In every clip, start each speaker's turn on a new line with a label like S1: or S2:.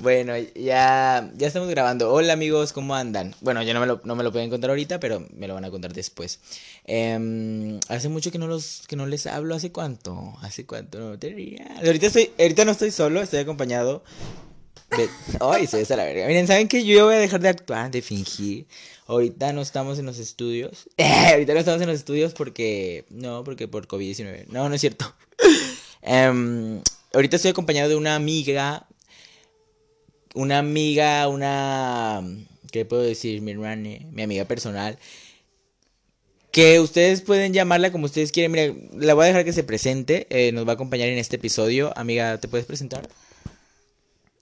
S1: Bueno, ya, ya estamos grabando. Hola amigos, ¿cómo andan? Bueno, ya no me lo, no me lo pueden contar ahorita, pero me lo van a contar después. Em, hace mucho que no los, que no les hablo. ¿Hace cuánto? ¿Hace cuánto? No te. Ahorita estoy, ahorita no estoy solo, estoy acompañado. De... Ay, se la verga. Miren, ¿saben que Yo voy a dejar de actuar, de fingir. Ahorita no estamos en los estudios. ahorita no estamos en los estudios porque. No, porque por COVID-19. No, no es cierto. Em, ahorita estoy acompañado de una amiga una amiga, una, ¿qué puedo decir? Mi hermana, mi amiga personal, que ustedes pueden llamarla como ustedes quieren. Mira, la voy a dejar que se presente, eh, nos va a acompañar en este episodio. Amiga, ¿te puedes presentar?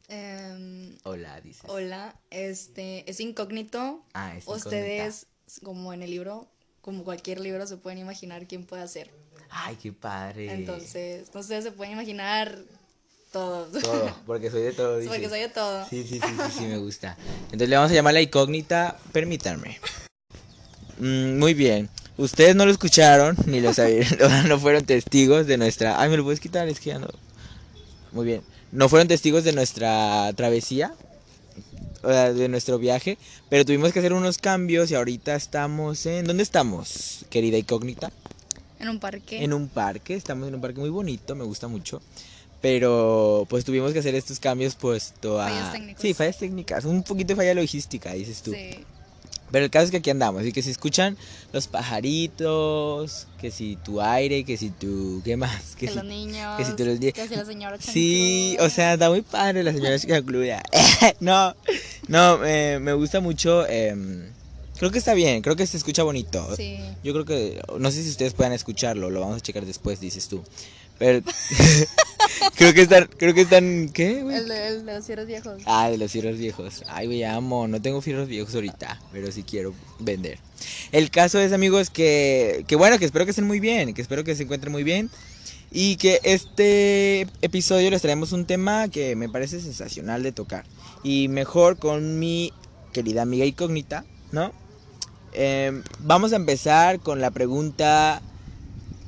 S2: Em,
S1: hola, dices.
S2: Hola, este, es incógnito.
S1: Ah, es.
S2: Ustedes, como en el libro, como cualquier libro, se pueden imaginar quién puede ser.
S1: Ay, qué padre.
S2: Entonces, ustedes se pueden imaginar todo.
S1: Todo, porque soy de todo.
S2: Porque soy de todo.
S1: Sí, sí, sí, sí, sí, me gusta. Entonces le vamos a llamar la incógnita, permítanme. Mm, muy bien. Ustedes no lo escucharon, ni lo sabían, no fueron testigos de nuestra... Ay, ¿me lo puedes quitar? Es que ya no... Muy bien. No fueron testigos de nuestra travesía, de nuestro viaje, pero tuvimos que hacer unos cambios y ahorita estamos en... ¿Dónde estamos, querida incógnita?
S2: En un parque.
S1: En un parque, estamos en un parque muy bonito, me gusta mucho. Pero pues tuvimos que hacer estos cambios pues toda...
S2: Fallas técnicas.
S1: Sí, fallas técnicas, un poquito de falla logística, dices tú.
S2: Sí.
S1: Pero el caso es que aquí andamos y que si escuchan los pajaritos, que si tu aire, que si tu... ¿Qué más?
S2: Que, los niños,
S1: que si,
S2: los... que si la señora
S1: Sí, o sea, está muy padre la señora chancluda. no, no, me gusta mucho... Eh, creo que está bien, creo que se escucha bonito.
S2: Sí.
S1: Yo creo que... No sé si ustedes puedan escucharlo, lo vamos a checar después, dices tú. Pero creo que están, creo que están, ¿qué,
S2: El de, los fierros viejos.
S1: Ah, de los fierros viejos. Ay, güey, amo, no tengo fierros viejos ahorita, pero sí quiero vender. El caso es, amigos, que, que bueno, que espero que estén muy bien, que espero que se encuentren muy bien. Y que este episodio les traemos un tema que me parece sensacional de tocar. Y mejor con mi querida amiga incógnita, ¿no? Em, vamos a empezar con la pregunta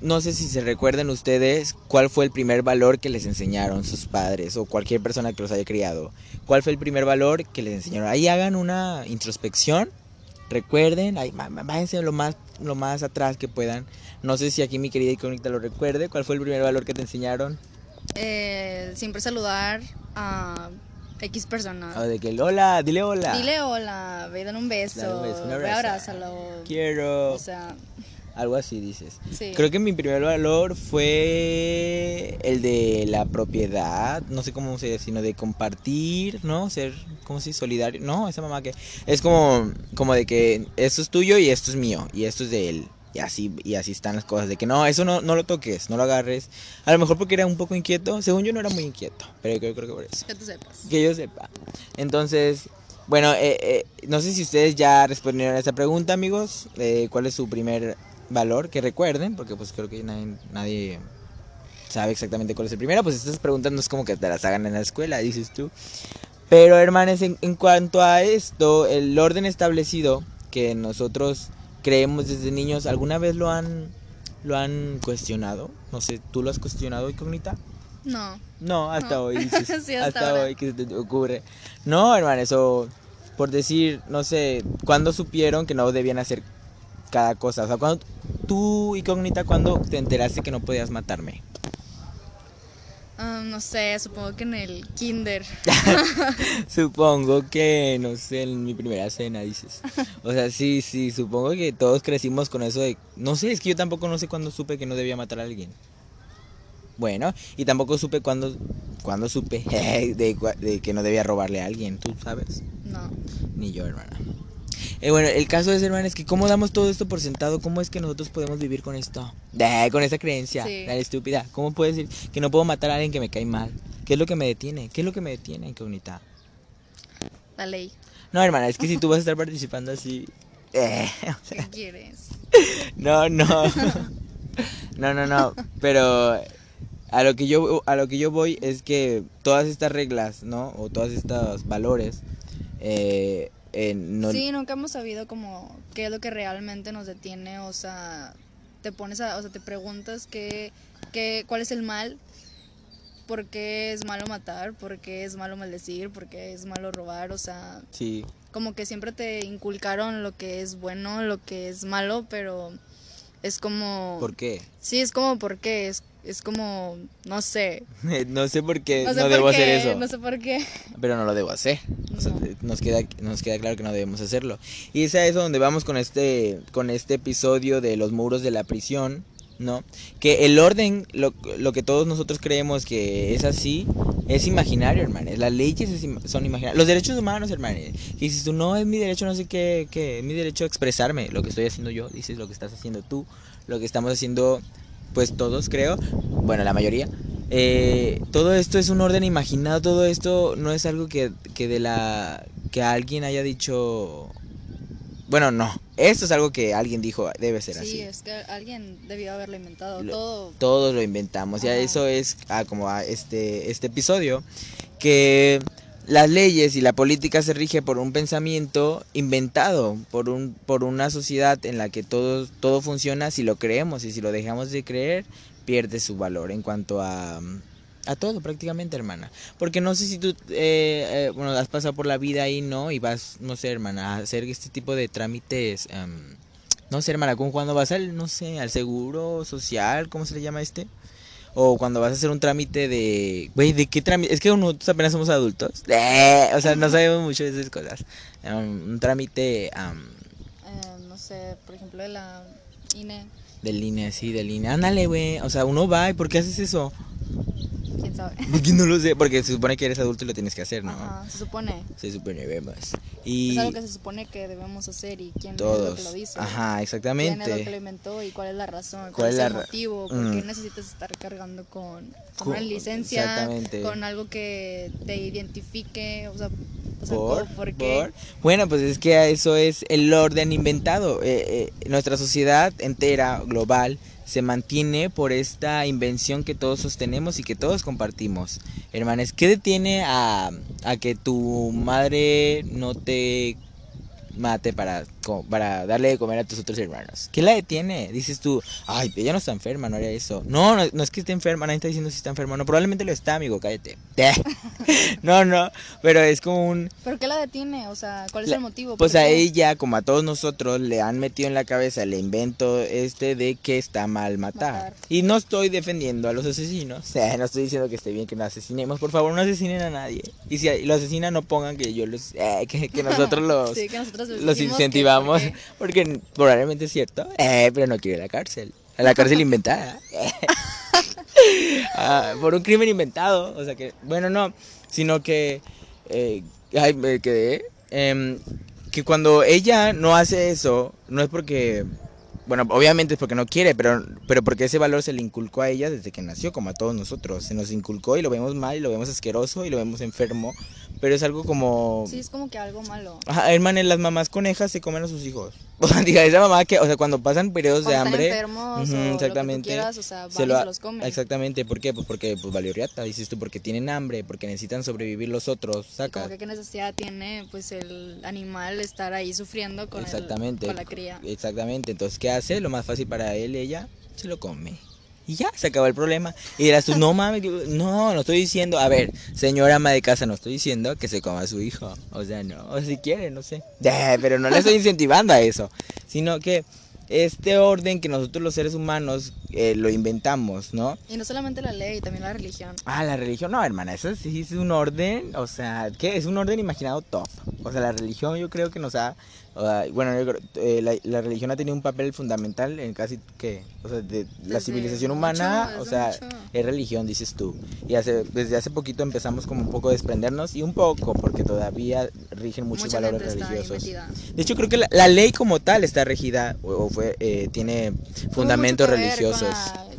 S1: no sé si se recuerdan ustedes cuál fue el primer valor que les enseñaron sus padres o cualquier persona que los haya criado. ¿Cuál fue el primer valor que les enseñaron? Ahí hagan una introspección, recuerden, ahí, váyanse lo más, lo más atrás que puedan. No sé si aquí mi querida incógnita lo recuerde. ¿Cuál fue el primer valor que te enseñaron?
S2: Eh, siempre saludar a X personas.
S1: O de que hola, dile hola.
S2: Dile hola, ve, un beso, un un abrázalo.
S1: Quiero.
S2: O sea,
S1: algo así dices. Creo que mi primer valor fue el de la propiedad, no sé cómo se dice, sino de compartir, ¿no? Ser, ¿cómo se dice? Solidario. No, esa mamá que es como como de que esto es tuyo y esto es mío y esto es de él. Y así, y así están las cosas, de que no, eso no, no lo toques, no lo agarres. A lo mejor porque era un poco inquieto, según yo no era muy inquieto, pero creo, creo que por eso.
S2: Que tú sepas.
S1: Que yo sepa. Entonces, bueno, eh, eh, no sé si ustedes ya respondieron a esa pregunta, amigos. Eh, ¿Cuál es su primer valor que recuerden, porque pues creo que nadie, nadie sabe exactamente cuál es el primero, pues estas preguntas no es como que te las hagan en la escuela, dices tú. Pero hermanos, en, en cuanto a esto, el orden establecido que nosotros creemos desde niños, ¿alguna vez lo han, lo han cuestionado? No sé, ¿tú lo has cuestionado, incógnita?
S2: No.
S1: No, hasta hoy.
S2: sí, hasta,
S1: hoy que se te ocurre. No, hermano, eso por decir, no sé, ¿cuándo supieron que no debían hacer cada cosa. O sea, cuando tú, incógnita, cuando te enteraste que no podías matarme?
S2: Ah, no sé, supongo que en el kinder.
S1: supongo que, no sé, en mi primera cena, dices. O sea, sí, sí, supongo que todos crecimos con eso de... No sé, es que yo tampoco no sé cuándo supe que no debía matar a alguien. Bueno, y tampoco supe cuándo, cuándo supe de, de que no debía robarle a alguien, ¿tú sabes?
S2: No.
S1: Ni yo, hermana. Eh, bueno, el caso es, hermano, es que cómo damos todo esto por sentado, cómo es que nosotros podemos vivir con esto, con esa creencia, la estúpida. ¿Cómo puedes decir que no puedo matar a alguien que me cae mal? ¿Qué es lo que me detiene? ¿Qué es lo que me detiene, incógnita?
S2: La ley.
S1: No, hermana, es que si tú vas a estar participando así... Eh,
S2: ¿Qué quieres?
S1: No, no. No, no, no. Pero a lo que yo a lo que yo voy es que todas estas reglas, ¿no? O todos estos valores eh,
S2: Sí, nunca hemos sabido como qué es lo que realmente nos detiene, o sea, te pones a, o sea, te preguntas qué, qué, cuál es el mal por qué es malo matar, por qué es malo maldecir, por qué es malo robar, o sea,
S1: Sí.
S2: como que siempre te inculcaron lo que es bueno, lo que es malo, pero es como...
S1: ¿Por qué?
S2: Sí, es como por qué, es, es como, no sé.
S1: no sé por qué no,
S2: No sé por
S1: debo hacer
S2: qué,
S1: eso.
S2: no sé por qué.
S1: Pero no lo debo hacer. O sea,
S2: No.
S1: nos queda nos queda claro que no debemos hacerlo. Y es a eso donde vamos con este con este episodio de los muros de la prisión, ¿no? Que el orden, lo, lo que todos nosotros creemos que es así, es imaginario, hermano. Las leyes es son imaginarias. Los derechos humanos, hermano. Dices tú, no, es mi derecho, no sé qué, qué, es mi derecho a expresarme. Lo que estoy haciendo yo, dices lo que estás haciendo tú, lo que estamos haciendo, pues todos, creo. Bueno, la mayoría. Eh, todo esto es un orden imaginado, todo esto no es algo que, que de la que alguien haya dicho bueno, no, esto es algo que alguien dijo, debe ser
S2: Sí,
S1: así.
S2: es que alguien debió haberlo inventado.
S1: Lo-
S2: Todo.
S1: Todos lo inventamos, ya eso es ah, como a este este episodio que las leyes y la política se rige por un pensamiento inventado por un por una sociedad en la que todo todo funciona si lo creemos y si lo dejamos de creer pierde su valor en cuanto a a todo prácticamente hermana. Porque no sé si tú eh, eh, bueno has pasado por la vida ahí no y vas no sé hermana a hacer este tipo de trámites em, no sé hermana como cuando vas al no sé al seguro social cómo se le llama este o cuando vas a hacer un trámite de güey de qué trámite es que nosotros apenas somos adultos. Eh, o sea no sabemos mucho de esas cosas. Em, un trámite am,
S2: eh, no sé, por ejemplo, de la INE.
S1: de línea sí de línea ándale güey. O sea uno va y por qué haces eso
S2: ¿Quién sabe?
S1: porque no lo sé porque se supone que eres adulto y lo tienes que hacer no
S2: Ajá, se supone.
S1: se supone vemos y
S2: Es algo que se supone que debemos hacer y quién es lo
S1: todos
S2: que lo dice.
S1: ajá
S2: ¿Quién
S1: exactamente
S2: es lo que lo inventó y cuál es la razón?
S1: ¿Cuál
S2: ¿Cuál,
S1: es
S2: el
S1: ra-
S2: motivo? ¿Por
S1: Mm.
S2: qué necesitas estar cargando con, con una licencia? Con algo que te identifique. O sea, o sea.
S1: ¿por,
S2: por qué?
S1: ¿Por? Bueno, pues es que eso es el orden inventado. Eh, eh, nuestra sociedad entera, global, se mantiene por esta invención que todos sostenemos y que todos compartimos. Hermanes, ¿qué detiene a, a que tu madre no te mate para, para darle de comer a tus otros hermanos? ¿Qué la detiene? Dices tú, ay, ella no está enferma, no haría eso. No, no, no es que esté enferma, nadie está diciendo si está enferma. No, probablemente lo está, amigo, cállate. no, no, pero es como un...
S2: ¿Pero qué la detiene? O sea, ¿cuál es
S1: La-
S2: el motivo?
S1: Pues
S2: ¿Por
S1: a ella, como a todos nosotros, le han metido en la cabeza el invento este de que está mal matar.
S2: Matar.
S1: Y no estoy defendiendo a los asesinos. O sea, no estoy diciendo que esté bien que nos asesinemos. Por favor, no asesinen a nadie. Y si lo asesinan, no pongan que yo los... eh, que, que nosotros los...
S2: Sí, que nosotros
S1: los incentivamos. Porque probablemente es cierto. Eh, pero no a la cárcel. A la cárcel inventada. Ah, por un crimen inventado. O sea que, bueno, no. Sino que. eh, ay, me quedé. em, que cuando ella no hace eso, no es porque. Bueno, obviamente es porque no quiere, pero, pero porque ese valor se le inculcó a ella desde que nació, como a todos nosotros. Se nos inculcó y lo vemos mal, y lo vemos asqueroso, y lo vemos enfermo. Pero es algo como.
S2: Sí, es como que algo malo.
S1: Ajá, hermano, las mamás conejas se comen a sus hijos. O sea, diga, esa mamá que, o sea, cuando pasan periodos de
S2: Cuando están
S1: hambre.
S2: enfermos
S1: ujú,
S2: o lo que
S1: exactamente.
S2: quieras, o sea, van
S1: se
S2: y
S1: lo
S2: se los comen.
S1: Exactamente, ¿por qué? Pues porque pues valió riata, dices tú, porque tienen hambre, porque necesitan sobrevivir los otros, saca.
S2: Como que qué necesidad tiene pues el animal estar ahí sufriendo con, el-
S1: Exactamente.
S2: con la cría.
S1: Exactamente, entonces, ¿qué hace? Lo más fácil para él, ella, se lo come. Y ya, se acabó el problema. Y dirás tú, no mames, no, no estoy diciendo, a ver, señora ama de casa, no estoy diciendo que se coma a su hijo. O sea, no, o si quiere, no sé. Pero no le estoy incentivando a eso. Sino que este orden que nosotros los seres humanos eh, lo inventamos, ¿no?
S2: Y no solamente la ley, también la religión.
S1: Ah, la religión, no, hermana, eso sí es un orden, o sea, ¿qué? Es un orden imaginado top. O sea, la religión yo creo que nos ha, bueno, yo creo- eh, la, la religión ha tenido un papel fundamental en casi que, o sea, de la civilización
S2: mucho,
S1: humana, o sea,
S2: mucho.
S1: es religión, dices tú. Y hace, desde hace poquito empezamos como un poco a desprendernos y un poco, porque todavía rigen muchos
S2: Mucha
S1: valores religiosos. De hecho, creo que la, la ley como tal está regida o, o fue, eh, tiene fundamentos religiosos.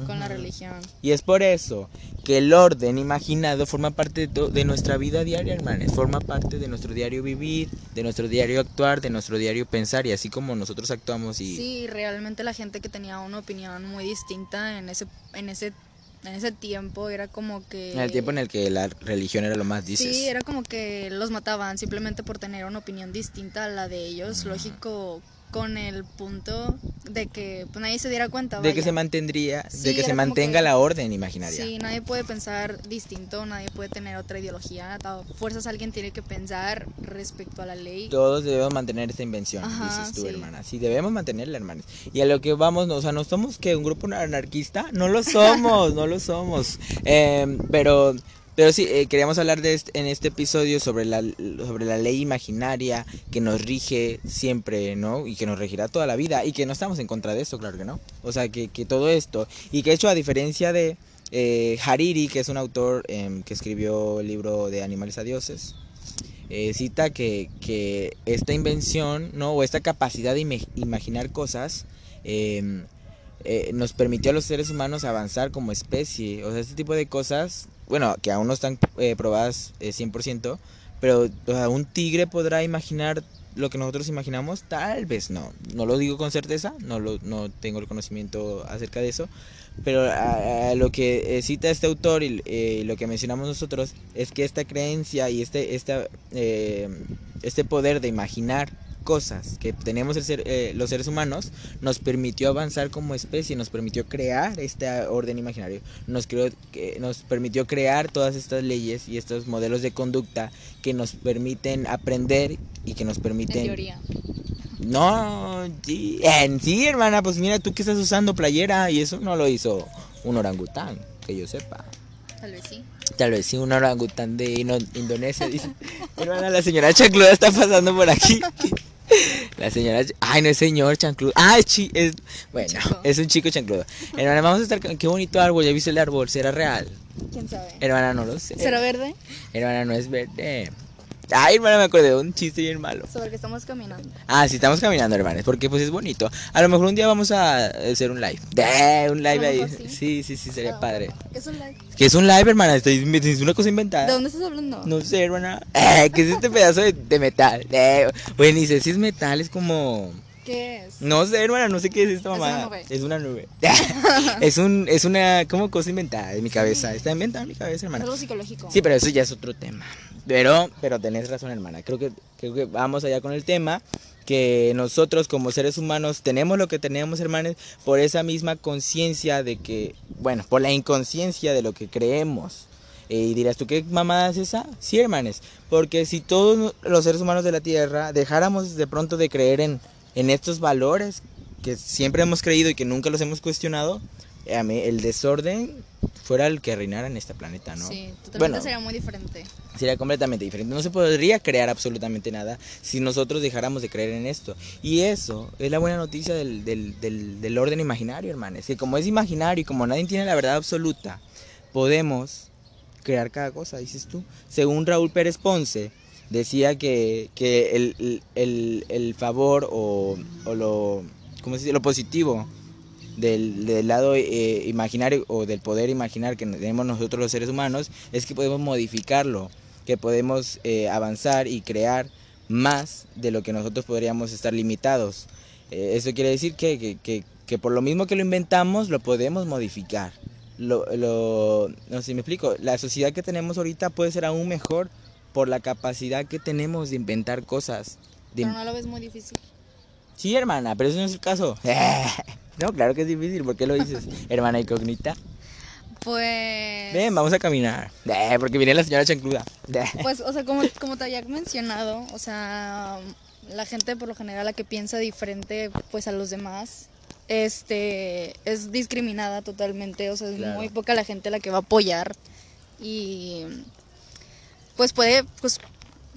S2: Con la, con la
S1: Ujú.
S2: religión.
S1: Y es por eso que el orden imaginado forma parte de, de nuestra vida diaria, hermanos. Forma parte de nuestro diario vivir, de nuestro diario actuar, de nuestro diario pensar. Y así como nosotros actuamos y...
S2: Sí, realmente la gente que tenía una opinión muy distinta en ese, en ese, en ese tiempo era como que...
S1: En el tiempo en el que la religión era lo más, dices.
S2: Sí, era como que los mataban simplemente por tener una opinión distinta a la de ellos. Lógico, con el punto de que pues, nadie se diera cuenta.
S1: De que
S2: vaya.
S1: se mantendría,
S2: Sí,
S1: de que se mantenga
S2: que-
S1: la orden imaginaria.
S2: Sí, nadie puede pensar distinto, nadie puede tener otra ideología. A fuerzas alguien tiene que pensar respecto a la ley.
S1: Todos debemos mantener esta invención,
S2: Ajá,
S1: dices tú,
S2: sí.
S1: hermana. Sí, debemos mantenerla, hermanas. Y a lo que vamos, no, o sea, ¿no somos que un grupo anarquista? No lo somos, no lo somos. Eh, pero, pero sí, eh, queríamos hablar de este- en este episodio sobre la, sobre la ley imaginaria que nos rige siempre, ¿no? Y que nos regirá toda la vida. Y que no estamos en contra de esto, claro que no. O sea, que, que todo esto. Y que hecho, a diferencia de eh, Hariri, que es un autor em, que escribió el libro de Animales a Dioses, eh, cita que, que esta invención, ¿no? O esta capacidad de imaginar cosas eh, eh, nos permitió a los seres humanos avanzar como especie. O sea, este tipo de cosas, bueno, que aún no están eh, probadas eh, 100%, pero o sea, un tigre podrá imaginar lo que nosotros imaginamos, tal vez no. No lo digo con certeza, no, lo, no tengo el conocimiento acerca de eso, pero a, a lo que eh, cita este autor y eh, lo que mencionamos nosotros es que esta creencia y este, esta, eh, este poder de imaginar cosas que tenemos el ser- eh, los seres humanos nos permitió avanzar como especie, nos permitió crear este orden imaginario, nos, creó, que nos permitió crear todas estas leyes y estos modelos de conducta que nos permiten aprender y que nos
S2: En
S1: permiten...
S2: teoría.
S1: No, sí, en sí, hermana, pues mira, tú que estás usando playera y eso no lo hizo un orangután, que yo sepa.
S2: Tal vez sí.
S1: Tal vez sí, un orangután de Indonesia, dice. hermana, la señora Chancluda está pasando por aquí. La señora, ay, no es señor chancludo. Ah, es, chi- es bueno,
S2: Chico.
S1: es un chico chancludo. Hermana, vamos a estar, con- qué bonito árbol, ya viste el árbol, será real.
S2: ¿Quién sabe?
S1: Hermana, no lo sé.
S2: ¿Será verde?
S1: Hermana, no es verde. Ay, hermana, me acordé de un chiste bien malo.
S2: Sobre que estamos caminando.
S1: Ah, sí, estamos caminando, hermanos, porque pues es bonito. A lo mejor un día vamos a hacer un live. De, un live ahí.
S2: sí.
S1: Sí, sí, sí, sería
S2: Ah,
S1: padre.
S2: ¿Qué es un like?
S1: ¿Qué es un live, hermana? Estoy, es una cosa inventada.
S2: ¿De dónde estás hablando?
S1: No sé, hermana. Eh, ¿Qué es este pedazo de, de metal? Eh, Oye, ni sé si es metal, es como...
S2: ¿Qué es?
S1: No sé, hermana, no sé qué es esta
S2: Es
S1: mamá.
S2: una nube.
S1: Es una nube. es un, es una, como cosa inventada en mi cabeza. Está inventada en mi cabeza,
S2: Es
S1: hermana.
S2: algo psicológico.
S1: Sí, pero eso ya es otro tema. Pero, pero tenés razón, hermana. Creo que, creo que vamos allá con el tema. Que nosotros como seres humanos tenemos lo que tenemos, hermanos, por esa misma conciencia de que, bueno, por la inconsciencia de lo que creemos. Eh, y dirás, ¿tú qué mamada es esa? Sí, hermanes. Porque si todos los seres humanos de la Tierra dejáramos de pronto de creer en, en estos valores que siempre hemos creído y que nunca los hemos cuestionado, eh, el desorden fuera el que reinara en este planeta, ¿no?
S2: Sí, totalmente
S1: Bueno.
S2: sería muy diferente.
S1: Sería completamente diferente. No se podría crear absolutamente nada si nosotros dejáramos de creer en esto. Y eso es la buena noticia del, del, del, del orden imaginario, hermanos. Que como es imaginario y como nadie tiene la verdad absoluta, podemos crear cada cosa, dices tú. Según Raúl Pérez Ponce, decía que, que el, el, el, el favor o, o lo, ¿cómo se dice? lo positivo del, del lado eh, imaginario o del poder imaginar que tenemos nosotros los seres humanos es que podemos modificarlo, que podemos eh, avanzar y crear más de lo que nosotros podríamos estar limitados. Eh, eso quiere decir que, que, que, que por lo mismo que lo inventamos, lo podemos modificar. Lo, lo, no sé si me explico, la sociedad que tenemos ahorita puede ser aún mejor por la capacidad que tenemos de inventar cosas. de-
S2: Pero no lo ves muy difícil.
S1: Sí, hermana, pero eso no es el caso. no, claro que es difícil. ¿Por qué lo dices, hermana incógnita?
S2: Pues.
S1: Ven, vamos a caminar. Eh, porque viene la señora chancluda.
S2: Pues, o sea, como, como te había mencionado, o sea, la gente por lo general la que piensa diferente pues a los demás, este, es discriminada totalmente, o sea, es
S1: Claro.
S2: muy poca la gente la que va a apoyar y pues puede, pues,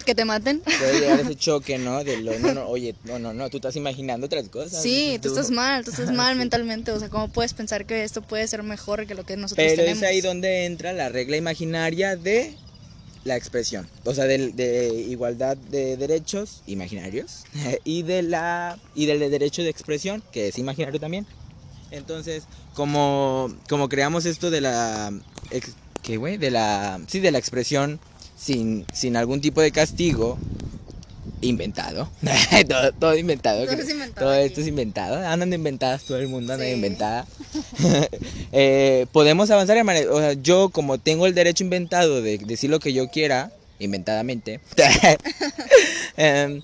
S2: que te maten.
S1: Puede llegar ese choque, ¿no? De lo, no, no, oye, no, no, no, tú estás imaginando otras cosas.
S2: Sí, tú estás mal, tú estás mal mentalmente, o sea, ¿cómo puedes pensar que esto puede ser mejor que lo que nosotros
S1: Pero
S2: tenemos?
S1: es ahí donde entra la regla imaginaria de la expresión. O sea, del- de, igualdad de derechos imaginarios y, de la, y del derecho de expresión, que es imaginario también. Entonces, como, como creamos esto de la... ex- ¿Qué, güey? De la... Sí, de la expresión sin, sin algún tipo de castigo inventado. todo, todo inventado.
S2: Todo es inventado
S1: Todo esto es inventado. Andan de inventadas todo el mundo, anda
S2: Sí.
S1: inventada. Eh, podemos avanzar, hermano. O sea, yo como tengo el derecho inventado de decir lo que yo quiera, inventadamente, em,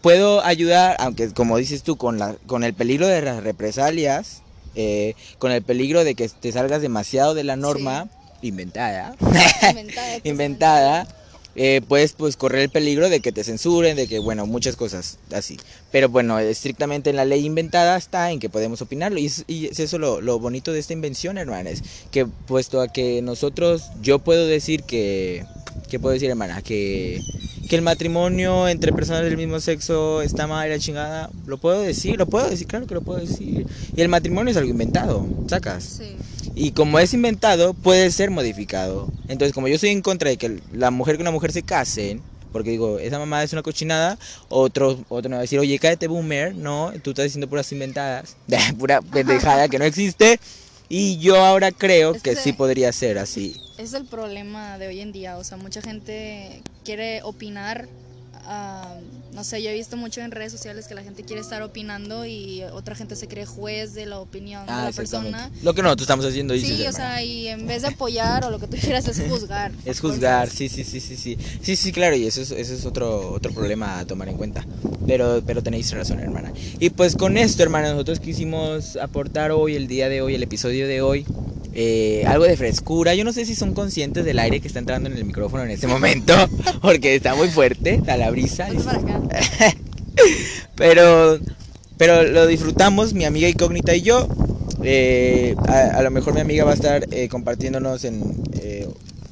S1: puedo ayudar, aunque como dices tú, con, la, con el peligro de las represalias, eh, con el peligro de que te salgas demasiado de la norma inventada, inventada, inventada eh, puedes pues correr el peligro de que te censuren, de que bueno, muchas cosas así. Pero bueno, estrictamente en la ley inventada está en que podemos opinarlo. Y es, y es eso lo, lo, bonito de esta invención, hermanas. Que puesto a que nosotros, yo puedo decir que, ¿qué puedo decir, hermana? Que, que el matrimonio entre personas del mismo sexo está mal y la chingada. Lo puedo decir, lo puedo decir, claro que lo puedo decir. Y el matrimonio es algo inventado, sacas. Sí. Y como es inventado, puede ser modificado. Entonces, como yo estoy en contra de que la mujer con una mujer se casen, porque digo, esa mamá es una cochinada, otro, otro me va a decir, oye, cállate boomer, no, tú estás diciendo puras inventadas, pura pendejada que no existe. Y yo ahora creo que, sí podría ser así.
S2: Es el problema de hoy en día, o sea, mucha gente quiere opinar no sé, yo he visto mucho en redes sociales que la gente quiere estar opinando y otra gente se cree juez de la opinión de ah, la persona.
S1: Lo que nosotros estamos haciendo,
S2: dices, Sí, o sea, y en vez de apoyar o lo que tú quieras es juzgar.
S1: es juzgar, sí, sí, sí, sí, sí. Sí, sí, claro, y eso es, eso es otro, otro problema a tomar en cuenta. Pero, pero tenéis razón, hermana. Y pues con esto, hermana, nosotros quisimos aportar hoy, el día de hoy, el episodio de hoy, eh, algo de frescura. Yo no sé si son conscientes del aire que está entrando en el micrófono en este momento, porque está muy fuerte, está la brisa. pero, pero lo disfrutamos, mi amiga incógnita y yo. Eh, a, lo mejor mi amiga va a estar eh, compartiéndonos en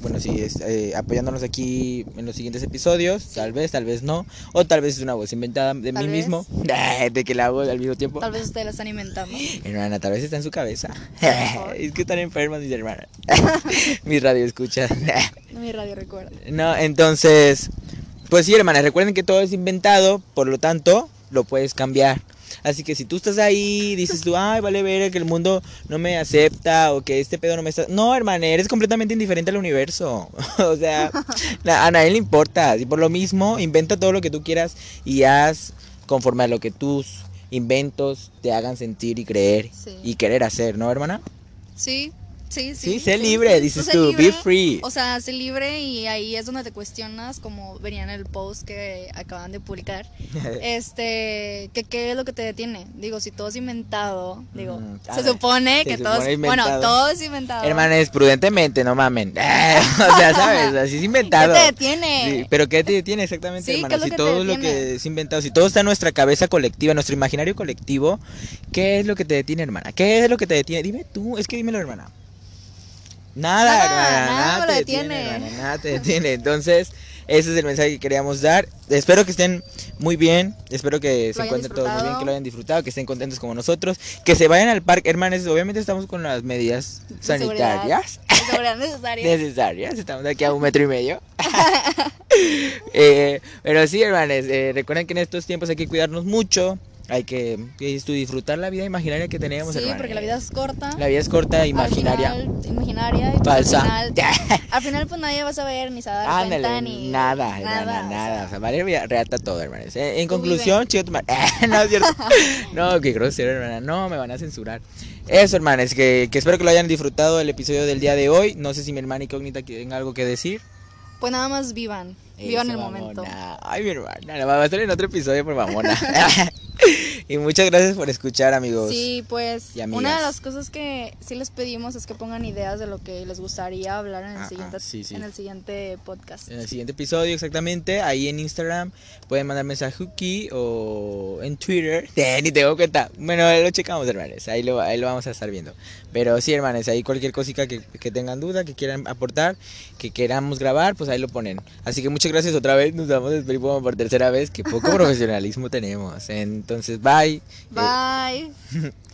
S1: bueno, sí, es, eh, apoyándonos aquí en los siguientes episodios, tal vez, tal vez no, o tal vez es una voz inventada de mí mismo, de que la hago al mismo tiempo.
S2: Tal vez ustedes la están inventando.
S1: Hermana, tal vez está en su cabeza. es que están enfermas mis hermanas. mi radio escucha.
S2: mi radio recuerda.
S1: No, entonces, pues sí, hermanas, recuerden que todo es inventado, por lo tanto, lo puedes cambiar. Así que si tú estás ahí, dices tú, ay, vale ver que el mundo no me acepta o que este pedo no me está... No, hermano, eres completamente indiferente al universo. o sea, a nadie le importa. Y por lo mismo, inventa todo lo que tú quieras y haz conforme a lo que tus inventos te hagan sentir y creer y querer hacer, ¿no, hermana?
S2: Sí, Sí, sí.
S1: Sí, sé libre, dices tú, be free.
S2: O sea, sé libre y ahí es donde te cuestionas, como venía en el post que acaban de publicar, este, que qué es lo que te detiene. Digo, si todo es inventado, digo, mm, se supone que todo es, bueno, todo es inventado.
S1: Hermanes, prudentemente, no mamen. o sea, ¿sabes? Así es inventado.
S2: ¿Qué te detiene?
S1: pero ¿qué te detiene exactamente, hermana? Si todo lo que es inventado, si todo está en nuestra cabeza colectiva, en nuestro imaginario colectivo, ¿qué es lo que te detiene, hermana? ¿Qué es lo que te detiene? Dime tú, es que dímelo, hermana. Nada, nada, nada, te detiene. nada te detiene. Entonces, ese es el mensaje que queríamos dar. Espero que estén muy bien. Espero que se encuentren todos muy bien, que lo hayan disfrutado, que estén contentos como nosotros. Que se vayan al parque, hermanos. Obviamente estamos con las medidas sanitarias.
S2: necesarias.
S1: necesarias. Estamos aquí a un metro y medio. Eh, pero sí, hermanos, eh, recuerden que en estos tiempos hay que cuidarnos mucho hay que, disfrutar la vida imaginaria que tenemos.
S2: Sí, porque la vida es corta.
S1: La vida es corta, imaginaria.
S2: imaginaria. Y Falsa. Al final, al final, pues nadie va a saber ni se va a dar cuenta ni...
S1: Nada, nada, nada. O sea, vale, reata todo, hermanos. En, conclusión, chido no, es cierto. no, qué grosero, hermana. No, me van a censurar. Eso, hermanos, que, que espero que lo hayan disfrutado el episodio del día de hoy. No sé si mi hermana incógnita tiene algo que decir.
S2: Pues nada más vivan. vivan el momento.
S1: Ay, mi hermana, va a estar en otro episodio por mamona. Y muchas gracias por escuchar, amigos.
S2: Sí, pues una de las cosas que sí les pedimos es que pongan ideas de lo que les gustaría hablar en el, siguiente, En el siguiente podcast.
S1: En el siguiente episodio, exactamente. Ahí en Instagram pueden mandar mensaje aquí o en Twitter. Ni tengo cuenta. Bueno, lo checamos, hermanos. Ahí lo, ahí lo vamos a estar viendo. Pero sí, hermanos, ahí cualquier cosita que, que tengan duda, que quieran aportar, que queramos grabar, pues ahí lo ponen. Así que muchas gracias otra vez. Nos damos despedir por tercera vez. Que poco profesionalismo tenemos. Entonces, bye.
S2: Bye.